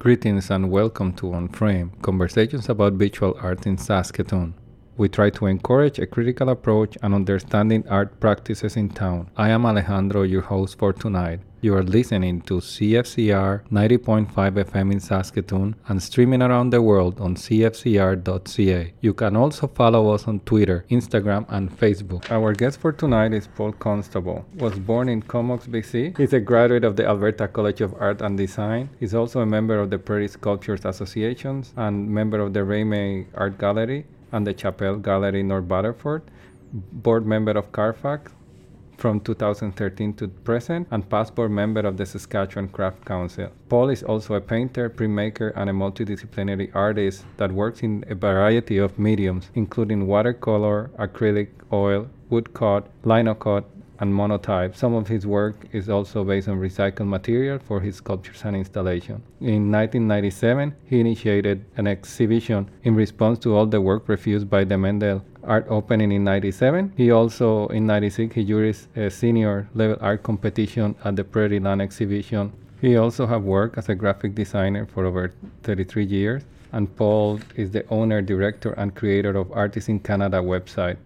Greetings and welcome to On Frame, conversations about visual art in Saskatoon. We try to encourage a critical approach and understanding art practices in town. I am Alejandro, your host for tonight. You are listening to CFCR 90.5 FM in Saskatoon and streaming around the world on cfcr.ca. You can also follow us on Twitter, Instagram, and Facebook. Our guest for tonight is Paul Constable. Was born in Comox, BC. He's a graduate of the Alberta College of Art and Design. He's also a member of the Prairie Sculptors Associations and member of the Raymay Art Gallery and the Chapel Gallery North Battleford, board member of CARFAC, from 2013 to present and past board member of the Saskatchewan Craft Council. Paul is also a painter, printmaker, and a multidisciplinary artist that works in a variety of mediums, including watercolor, acrylic, oil, woodcut, linocut, and monotype. Some of his work is also based on recycled material for his sculptures and installation. In 1997, he initiated an exhibition in response to all the work refused by the Mendel art opening in 97. He also, in 96, he juried a senior level art competition at the Prairie Land exhibition. He also have worked as a graphic designer for over 33 years. And Paul is the owner, director, and creator of Artists in Canada website.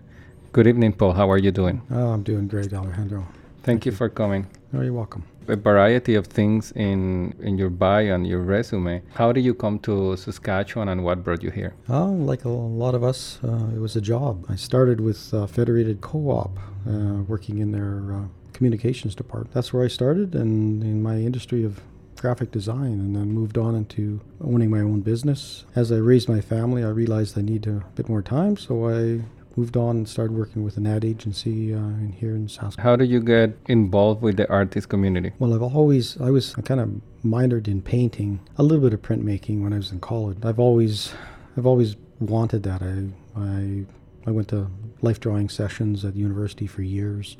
Good evening, Paul. How are you doing? Oh, I'm doing great, Alejandro. Thank, Thank you, you for coming. Oh, you're welcome a variety of things in in your bio and your resume. How did you come to Saskatchewan, and what brought you here? Oh, like a lot of us, uh, it was a job. I started with uh, Federated Co-op, uh, working in their uh, communications department. That's where I started, and in my industry of graphic design and then moved on into owning my own business. As I raised my family, I realized I need a bit more time, so I moved on and started working with an ad agency uh, in here in South. How did you get involved with the artist community? Well, I've always I was kind of minored in painting, a little bit of printmaking when I was in college. I've always I've always wanted that. I I I went to life drawing sessions at the university for years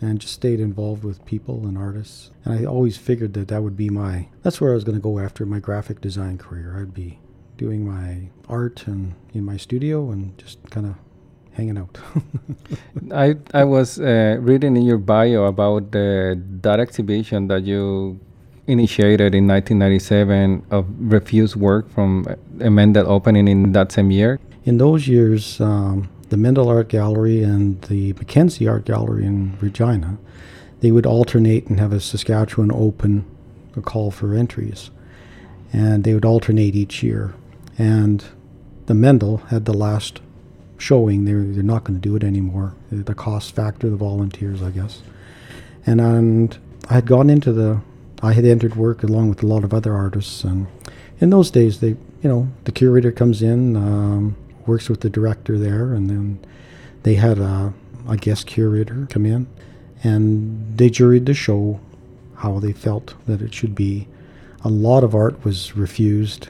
and just stayed involved with people and artists. And I always figured that that would be my that's where I was going to go after my graphic design career. I'd be doing my art and in my studio and just kind of hanging out. I I was uh, reading in your bio about the, that exhibition that you initiated in 1997 of refused work from a Mendel opening in that same year. In those years, um, the Mendel Art Gallery and the Mackenzie Art Gallery in Regina, they would alternate and have a Saskatchewan open, a call for entries, and they would alternate each year. And the Mendel had the last showing they're they're not going to do it anymore. The cost factor, the volunteers, I guess. And and I had gone into the I had entered work along with a lot of other artists, and in those days they you know the curator comes in, um, works with the director there, and then they had a, a guest curator come in, and they juried the show how they felt that it should be. A lot of art was refused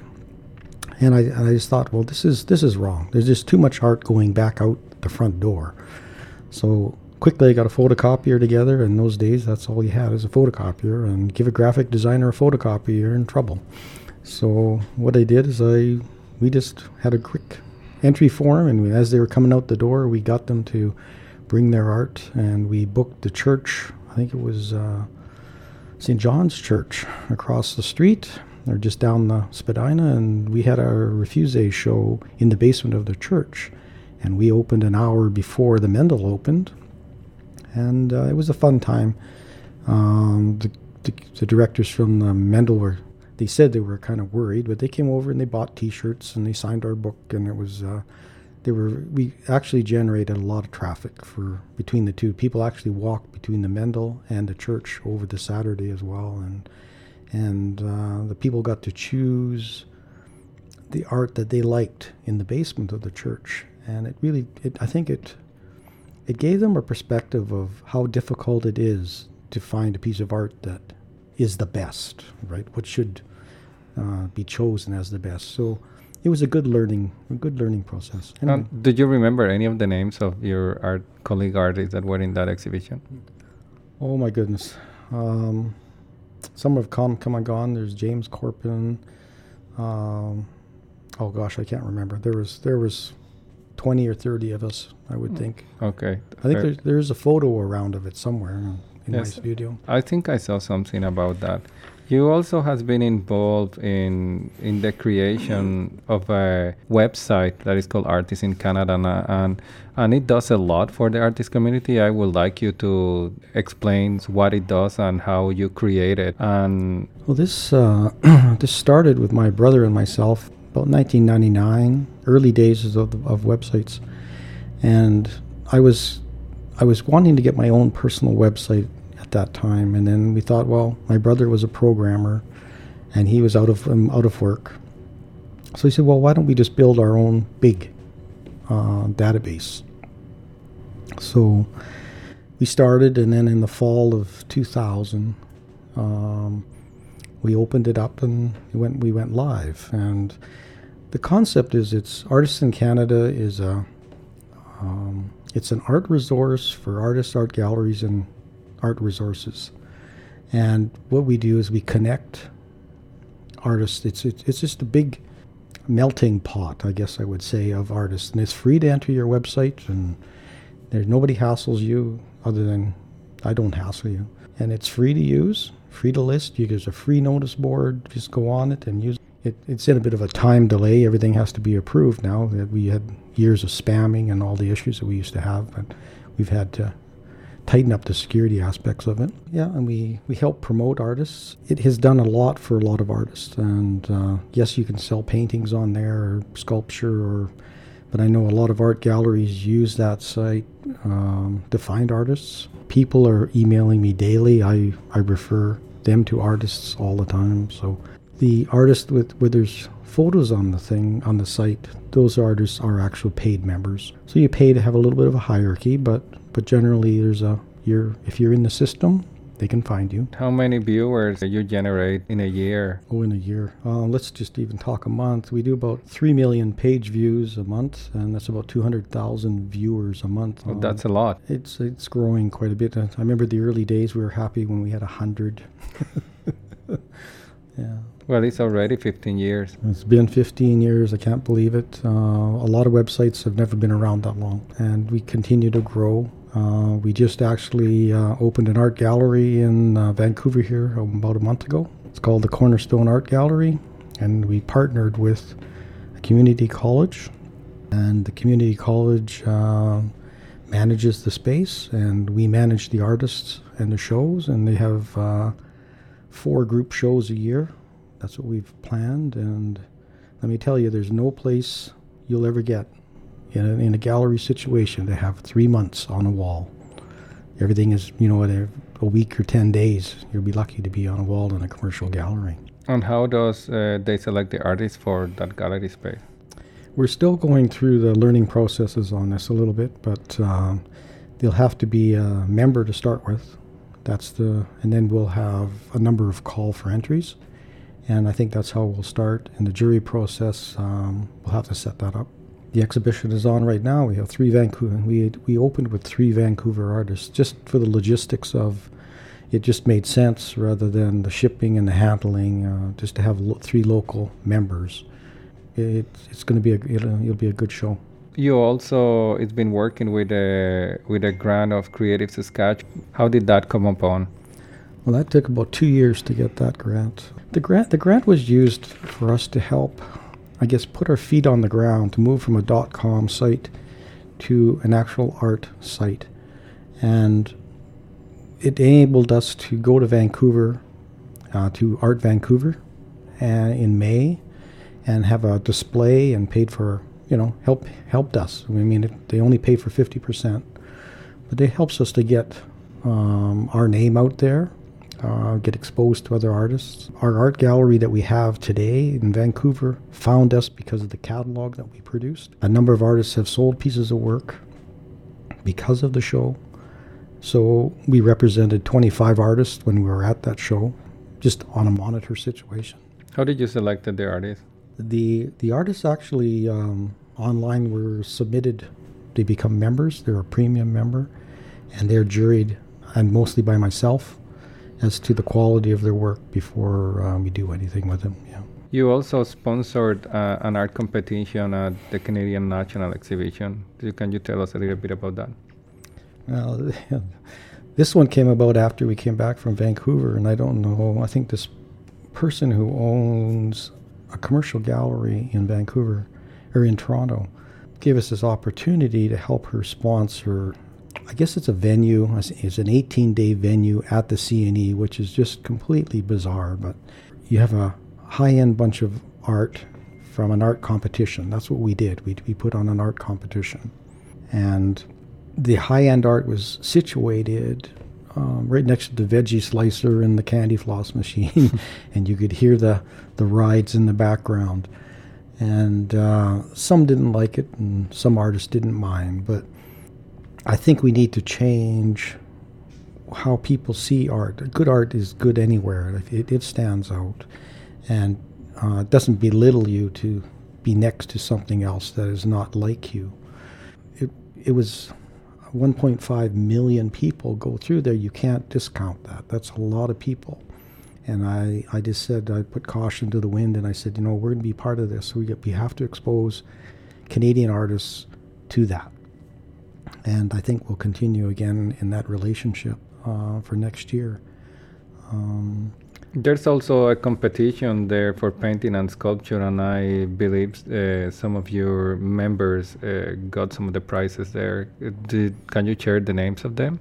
and I, and I just thought, well, this is this is wrong. There's just too much art going back out the front door. So quickly, I got a photocopier together. In those days, that's all you had is a photocopier, and give a graphic designer a photocopier, you're in trouble. So what I did is I we just had a quick entry form, and as they were coming out the door, we got them to bring their art, and we booked the church. I think it was uh, St. John's Church across the street or just down the Spadina, and we had our Refuse show in the basement of the church. And we opened an hour before the Mendel opened, and uh, it was a fun time. Um, the, the, the, directors from the Mendel were, they said they were kind of worried, but they came over and they bought T-shirts and they signed our book, and it was, uh, they were, we actually generated a lot of traffic for between the two. People actually walked between the Mendel and the church over the Saturday as well, and and uh, the people got to choose the art that they liked in the basement of the church, and it really, it, I think it, it gave them a perspective of how difficult it is to find a piece of art that is the best, right? What should uh, be chosen as the best. So it was a good learning, a good learning process. Anyway. Um, did you remember any of the names of your art colleague artists that were in that exhibition? Oh my goodness. Um, some have come, come and gone. There's James Corpin. Um, oh gosh, I can't remember. There was there was twenty or thirty of us, I would hmm. think. Okay. I think there's, there's a photo around of it somewhere in, in yes. my studio. I think I saw something about that. You also has been involved in in the creation of a website that is called Artists in Canada, and, and and it does a lot for the artist community. I would like you to explain what it does and how you create it. And well, this uh, this started with my brother and myself about 1999, early days of of websites, and I was I was wanting to get my own personal website that time, and then we thought, well, my brother was a programmer, and he was out of um, out of work, so he said, well, why don't we just build our own big uh, database? So we started, and then in the fall of 2000, um, we opened it up and we went we went live. And the concept is, it's Artists in Canada is a um, it's an art resource for artists, art galleries, and art resources. And what we do is we connect artists. It's, it's, it's just a big melting pot, I guess I would say, of artists. And it's free to enter your website, and there's nobody hassles you other than I don't hassle you. And it's free to use, free to list. You, there's a free notice board. Just go on it and use it, it's in a bit of a time delay. Everything has to be approved now. We had years of spamming and all the issues that we used to have, but we've had to tighten up the security aspects of it. Yeah, and we, we help promote artists. It has done a lot for a lot of artists. And uh, yes, you can sell paintings on there or sculpture, or, but I know a lot of art galleries use that site um, to find artists. People are emailing me daily. I, I refer them to artists all the time. So the artist with where there's photos on the thing on the site, those artists are actual paid members. So you pay to have a little bit of a hierarchy, but but generally there's a you're if you're in the system, they can find you. How many viewers do you generate in a year? Oh, in a year. Uh, let's just even talk a month. We do about 3 million page views a month, and that's about 200,000 viewers a month. Oh, that's a lot. It's, it's growing quite a bit. I remember the early days, we were happy when we had 100. yeah. Well, it's already 15 years. It's been 15 years. I can't believe it. Uh, a lot of websites have never been around that long, and we continue to grow. Uh, we just actually uh, opened an art gallery in uh, Vancouver here about a month ago. It's called the Cornerstone Art Gallery, and we partnered with a community college, and the community college uh, manages the space, and we manage the artists and the shows, and they have uh, four group shows a year. That's what we've planned, and let me tell you, there's no place you'll ever get in a, in a gallery situation to have three months on a wall. Everything is, you know, a, a week or 10 days. You'll be lucky to be on a wall in a commercial gallery. And how does uh, they select the artists for that gallery space? We're still going through the learning processes on this a little bit, but um, they'll have to be a member to start with. That's the, and then we'll have a number of call for entries and I think that's how we'll start. In the jury process, um, we'll have to set that up. The exhibition is on right now. We have three Vancouver. We we opened with three Vancouver artists just for the logistics of. It just made sense rather than the shipping and the handling. Uh, just to have lo- three local members. It, it's going to be a it'll, it'll be a good show. You also it's been working with a with a grant of Creative Saskatchewan. How did that come upon? Well, that took about two years to get that grant. The grant the grant was used for us to help, I guess, put our feet on the ground to move from a dot com site to an actual art site, and it enabled us to go to Vancouver, uh, to Art Vancouver, uh, in May, and have a display and paid for you know help helped us. I mean, it, they only pay for fifty percent, but it helps us to get um, our name out there uh, get exposed to other artists. Our art gallery that we have today in Vancouver found us because of the catalog that we produced. A number of artists have sold pieces of work because of the show. So we represented 25 artists when we were at that show, just on a monitor situation. How did you select the artists? The the artists actually um, online were submitted. They become members. They're a premium member, and they're juried, and mostly by myself as to the quality of their work before um, we do anything with them. Yeah. You also sponsored uh, an art competition at the Canadian National Exhibition. Can you tell us a little bit about that? Well, this one came about after we came back from Vancouver, and I don't know. I think this person who owns a commercial gallery in Vancouver or in Toronto gave us this opportunity to help her sponsor. I guess it's a venue. It's an 18-day venue at the CNE, which is just completely bizarre. But you have a high-end bunch of art from an art competition. That's what we did. We, we put on an art competition, and the high-end art was situated um, right next to the veggie slicer and the candy floss machine, and you could hear the the rides in the background and uh, some didn't like it, and some artists didn't mind. But I think we need to change how people see art. Good art is good anywhere; it, it stands out, and uh, doesn't belittle you to be next to something else that is not like you. It it was 1.5 million people go through there. You can't discount that. That's a lot of people. And I, I just said, I put caution to the wind and I said, you know, we're going to be part of this. We, we have to expose Canadian artists to that. And I think we'll continue again in that relationship uh, for next year. Um, There's also a competition there for painting and sculpture, and I believe uh, some of your members uh, got some of the prizes there. Did, can you share the names of them?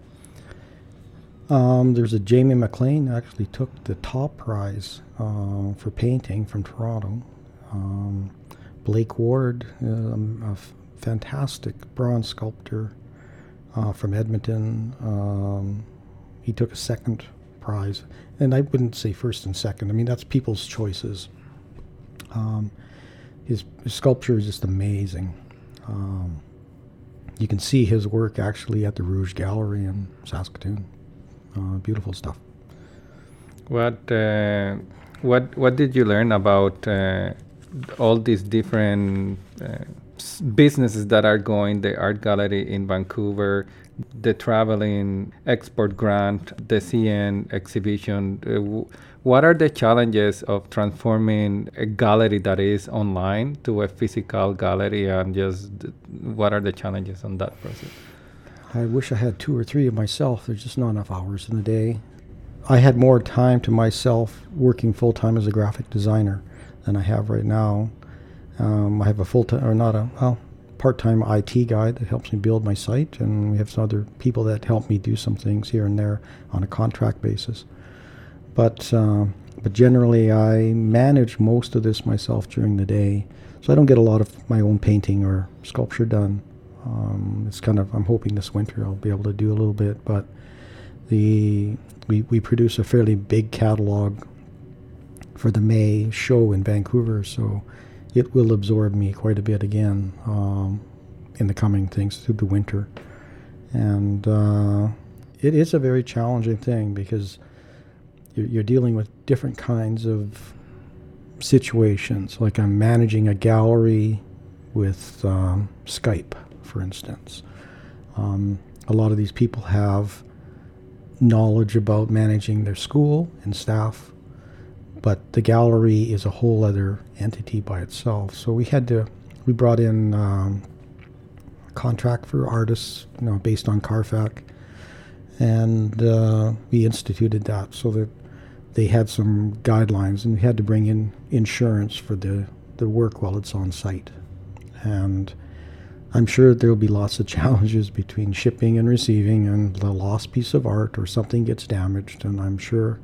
Um, there's a Jamie McLean actually took the top prize uh, for painting from Toronto. Um, Blake Ward, um, a fantastic bronze sculptor uh, from Edmonton, um, he took a second prize. And I wouldn't say first and second. I mean, that's people's choices. Um, his, his, sculpture is just amazing. Um, you can see his work actually at the Rouge Gallery in Saskatoon. Uh, beautiful stuff. What uh, what what did you learn about uh, all these different businesses that are going the art gallery in Vancouver, the traveling export grant, the CN exhibition. Uh, w- what are the challenges of transforming a gallery that is online to a physical gallery, and just what are the challenges on that process? I wish I had two or three of myself. There's just not enough hours in the day. I had more time to myself working full time as a graphic designer than I have right now. Um, I have a full time, or not a, well, part time IT guy that helps me build my site, and we have some other people that help me do some things here and there on a contract basis. But, uh, but generally, I manage most of this myself during the day, so I don't get a lot of my own painting or sculpture done. Um, it's kind of I'm hoping this winter I'll be able to do a little bit, but the we we produce a fairly big catalog for the May show in Vancouver, so it will absorb me quite a bit again um, in the coming things through the winter, and uh, it is a very challenging thing because you're, dealing with different kinds of situations. Like I'm managing a gallery with um, Skype for instance. Um, a lot of these people have knowledge about managing their school and staff, but the gallery is a whole other entity by itself. So we had to, we brought in um, a contract for artists, you know, based on CARFAC, and uh, we instituted that so that they had some guidelines, and we had to bring in insurance for the the work while it's on site, and I'm sure there will be lots of challenges between shipping and receiving and the lost piece of art or something gets damaged. And I'm sure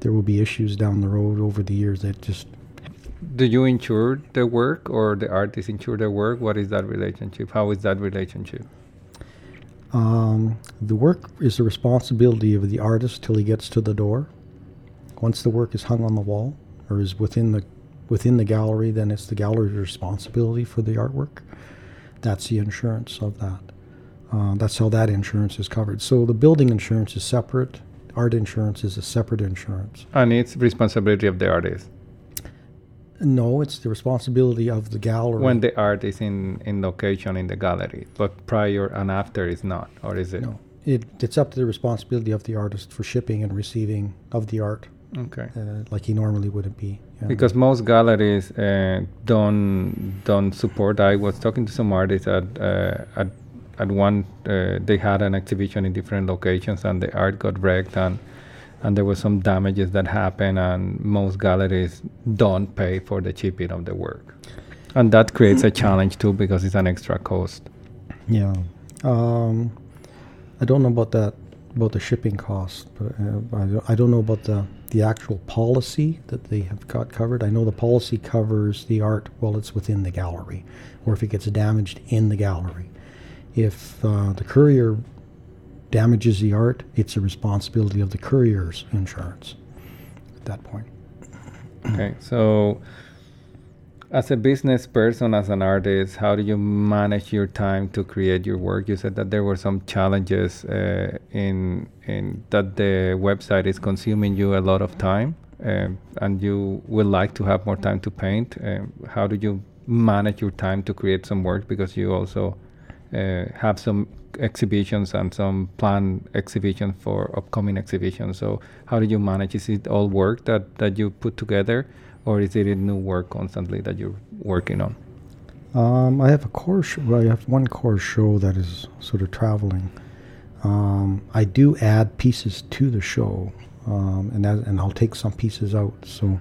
there will be issues down the road over the years that just. Do you insure the work or the artist insure the work? What is that relationship? How is that relationship? Um, the work is the responsibility of the artist till he gets to the door. Once the work is hung on the wall or is within the within the gallery, then it's the gallery's responsibility for the artwork that's the insurance of that. Uh, that's how that insurance is covered. So the building insurance is separate. Art insurance is a separate insurance. And it's responsibility of the artist. No, it's the responsibility of the gallery. When the art is in, in location in the gallery, but prior and after is not, or is it? No, it, it's up to the responsibility of the artist for shipping and receiving of the art. Okay. Uh, like he normally wouldn't be. Yeah. Because most galleries uh, don't don't support. I was talking to some artists at uh, at at one. Uh, they had an exhibition in different locations, and the art got wrecked, and and there was some damages that happened, and most galleries don't pay for the shipping of the work, and that creates a challenge too because it's an extra cost. Yeah. Um, I don't know about that about the shipping cost, but uh, I, don't, I don't know about the the actual policy that they have got covered. I know the policy covers the art while it's within the gallery, or if it gets damaged in the gallery. If uh, the courier damages the art, it's a responsibility of the courier's insurance at that point. Okay, so as a business person, as an artist, how do you manage your time to create your work? You said that there were some challenges uh, in in that the website is consuming you a lot of time, um, and you would like to have more time to paint. Um, how do you manage your time to create some work? Because you also uh, have some exhibitions and some planned exhibitions for upcoming exhibitions. So how do you manage? Is it all work that that you put together? or is it a new work constantly that you're working on? Um, I have a core. Well, I have one core show that is sort of traveling. Um, I do add pieces to the show, um, and that, and I'll take some pieces out. So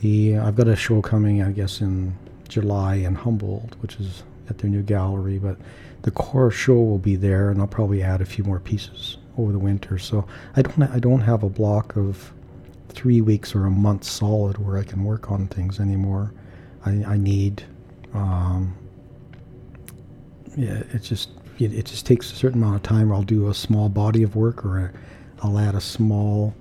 the I've got a show coming, I guess, in July in Humboldt, which is at their new gallery. But the core show will be there, and I'll probably add a few more pieces over the winter. So I don't I don't have a block of three weeks or a month solid where I can work on things anymore. I, I need, um, yeah, it just it, it, just takes a certain amount of time. I'll do a small body of work, or a, I'll add a small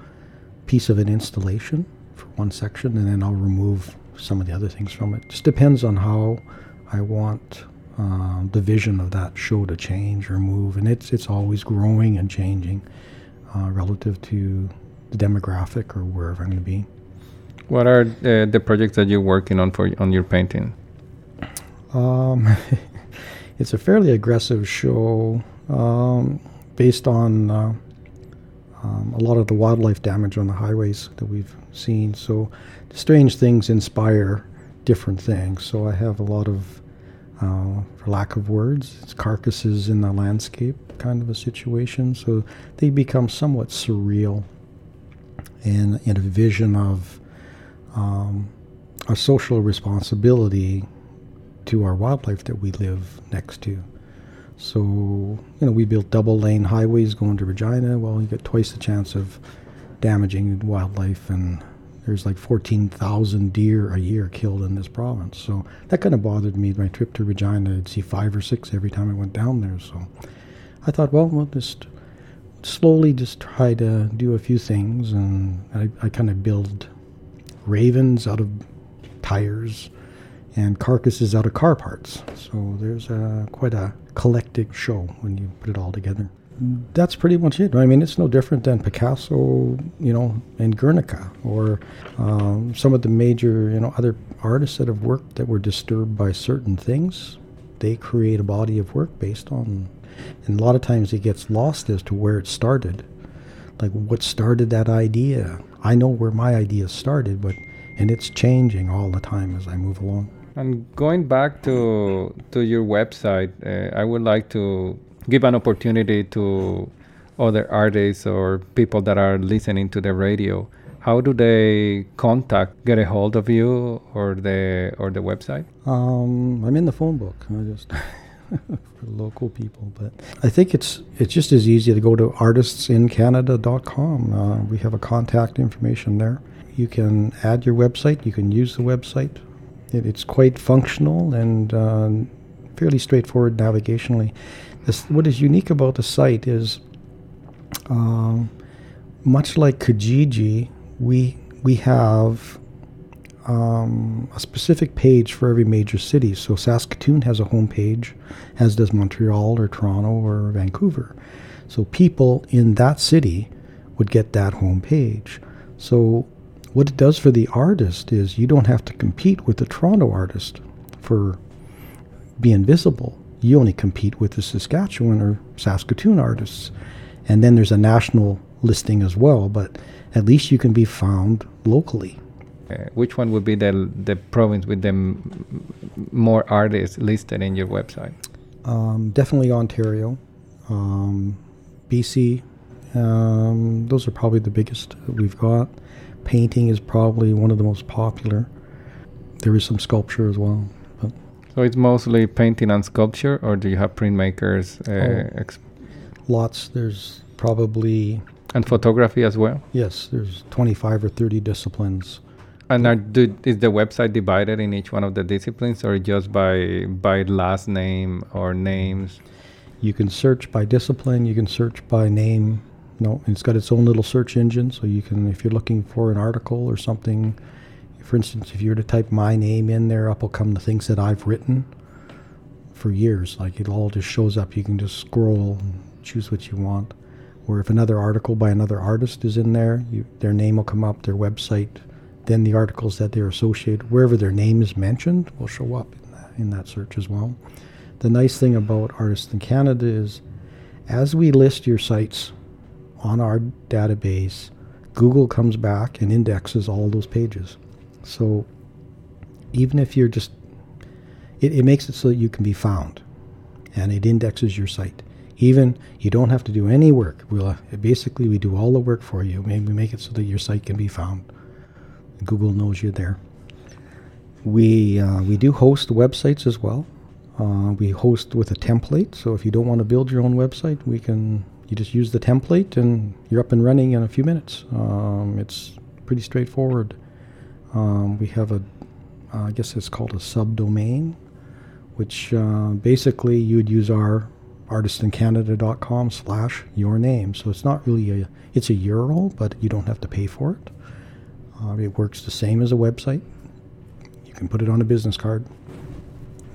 piece of an installation for one section, and then I'll remove some of the other things from it. Just depends on how I want uh, the vision of that show to change or move, and it's it's always growing and changing uh, relative to the demographic or wherever I'm going to be. What are the, the projects that you're working on for on your painting? Um, it's a fairly aggressive show um, based on uh, um, a lot of the wildlife damage on the highways that we've seen. So, strange things inspire different things. So, I have a lot of, uh, for lack of words, it's carcasses in the landscape kind of a situation. So, they become somewhat surreal and, and a vision of um, a social responsibility to our wildlife that we live next to. So, you know, we built double lane highways going to Regina. Well, you get twice the chance of damaging wildlife, and there's like 14,000 deer a year killed in this province. So that kind of bothered me. My trip to Regina, I'd see five or six every time I went down there. So I thought, well, we'll just slowly just try to do a few things, and I, I kind of build ravens out of tires and carcasses out of car parts. So there's a, quite a collective show when you put it all together. That's pretty much it. I mean, it's no different than Picasso, you know, and Guernica, or um, some of the major, you know, other artists that have worked that were disturbed by certain things. They create a body of work based on and a lot of times it gets lost as to where it started. Like what started that idea? I know where my idea started, but and it's changing all the time as I move along. And going back to to your website, uh, I would like to give an opportunity to other artists or people that are listening to the radio. How do they contact, get a hold of you or the or the website? Um, I'm in the phone book. I just for local people. But I think it's it's just as easy to go to artistsincanada.com. Uh, we have a contact information there. You can add your website. You can use the website. It, it's quite functional and uh, fairly straightforward navigationally. This, what is unique about the site is, um, much like Kijiji, we we have um, a specific page for every major city. So Saskatoon has a home page, as does Montreal or Toronto or Vancouver. So people in that city would get that home page. So what it does for the artist is you don't have to compete with the Toronto artist for being visible. You only compete with the Saskatchewan or Saskatoon artists. And then there's a national listing as well, but at least you can be found locally. Uh, which one would be the the province with the m- more artists listed in your website? Um, definitely Ontario, um, BC, Um, those are probably the biggest we've got. Painting is probably one of the most popular. There is some sculpture as well. So it's mostly painting and sculpture, or do you have printmakers uh, Oh. lots. There's probably and photography as well? yes. There's 25 or 30 disciplines. And are, do, is the website divided in each one of the disciplines, or just by by last name or names? You can search by discipline. You can search by name. No, it's got its own little search engine, so you can, if you're looking for an article or something, for instance, if you were to type my name in there, up will come the things that I've written for years. Like it all just shows up. You can just scroll and choose what you want. Or if another article by another artist is in there, you, their name will come up, their website, then the articles that they're associated, wherever their name is mentioned, will show up in that, in that search as well. The nice thing about Artists in Canada is as we list your sites on our database, Google comes back and indexes all those pages. So even if you're just, it, it makes it so that you can be found and it indexes your site. Even you don't have to do any work. We'll uh, basically we do all the work for you. Maybe we make it so that your site can be found. Google knows you're there. We uh, we do host websites as well. Uh, we host with a template, so if you don't want to build your own website, we can. You just use the template, and you're up and running in a few minutes. Um, it's pretty straightforward. Um, we have a, uh, I guess it's called a subdomain, which uh, basically you would use our artistincanada.com slash your name. So it's not really a, it's a URL, but you don't have to pay for it. Uh, it works the same as a website. You can put it on a business card.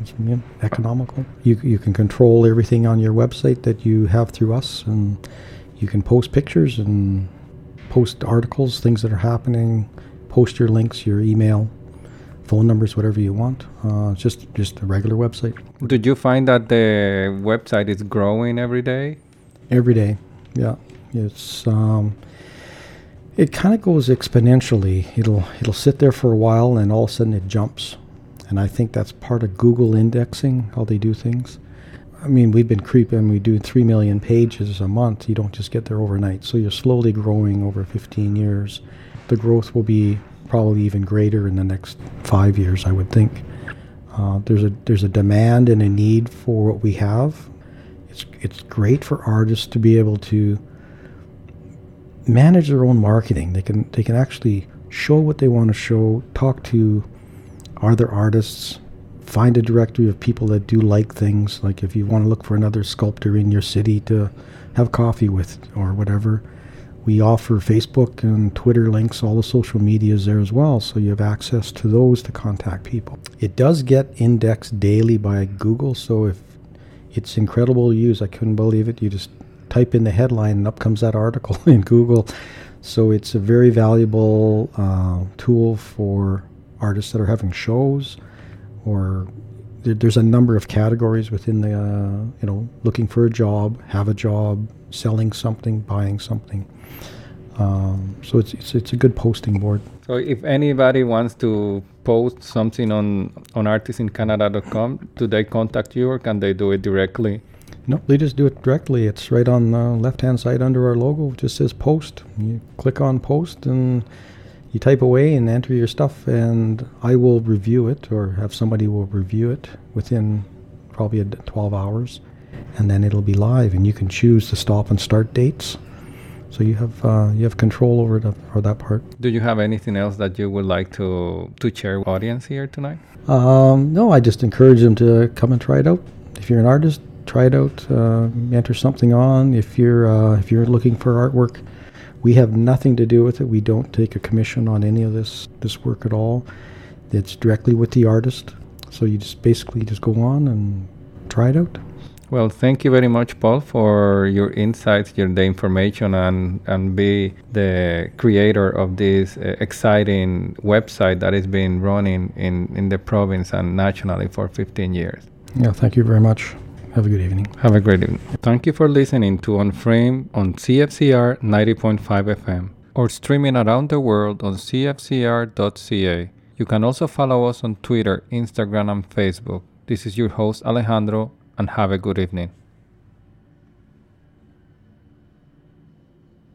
It's economical. You, you can control everything on your website that you have through us, and you can post pictures and post articles, things that are happening, post your links, your email, phone numbers, whatever you want. Uh, just just a regular website. Did you find that the website is growing every day? Every day, yeah. It's um, it kind of goes exponentially. It'll it'll sit there for a while, and all of a sudden it jumps. And I think that's part of Google indexing, how they do things. I mean, we've been creeping. We do three million pages a month. You don't just get there overnight. So you're slowly growing over 15 years. The growth will be probably even greater in the next five years, I would think. Uh, there's a there's a demand and a need for what we have. It's it's great for artists to be able to manage their own marketing. They can they can actually show what they want to show, talk to other artists, find a directory of people that do like things. Like if you want to look for another sculptor in your city to have coffee with or whatever, we offer Facebook and Twitter links, all the social medias there as well, so you have access to those to contact people. It does get indexed daily by Google, so if it's incredible to use, I couldn't believe it. You just type in the headline and up comes that article in Google. So it's a very valuable uh, tool for artists that are having shows or there's a number of categories within the, uh, you know, looking for a job, have a job, selling something, buying something. Um, so it's, it's it's a good posting board. So if anybody wants to post something on on artistincanada.com, do they contact you or can they do it directly? No, they just do it directly. It's right on the left hand side under our logo. It just says post. You click on post and you type away and enter your stuff, and I will review it or have somebody will review it within probably a d- 12 hours, and then it'll be live, and you can choose the stop and start dates. So you have uh, you have control over the, for that part. Do you have anything else that you would like to to share with audience here tonight? Um, no, I just encourage them to come and try it out. If you're an artist, try it out. Uh, enter something on. If you're uh, if you're looking for artwork, we have nothing to do with it. We don't take a commission on any of this this work at all. It's directly with the artist. So you just basically just go on and try it out. Well, thank you very much, Paul, for your insights, your the information, and and be the creator of this uh, exciting website that has been running in in the province and nationally for 15 years. Yeah, thank you very much. Have a good evening. Have a great evening. Thank you for listening to On Frame on CFCR 90.5 FM or streaming around the world on cfcr.ca. You can also follow us on Twitter, Instagram, and Facebook. This is your host, Alejandro, and have a good evening.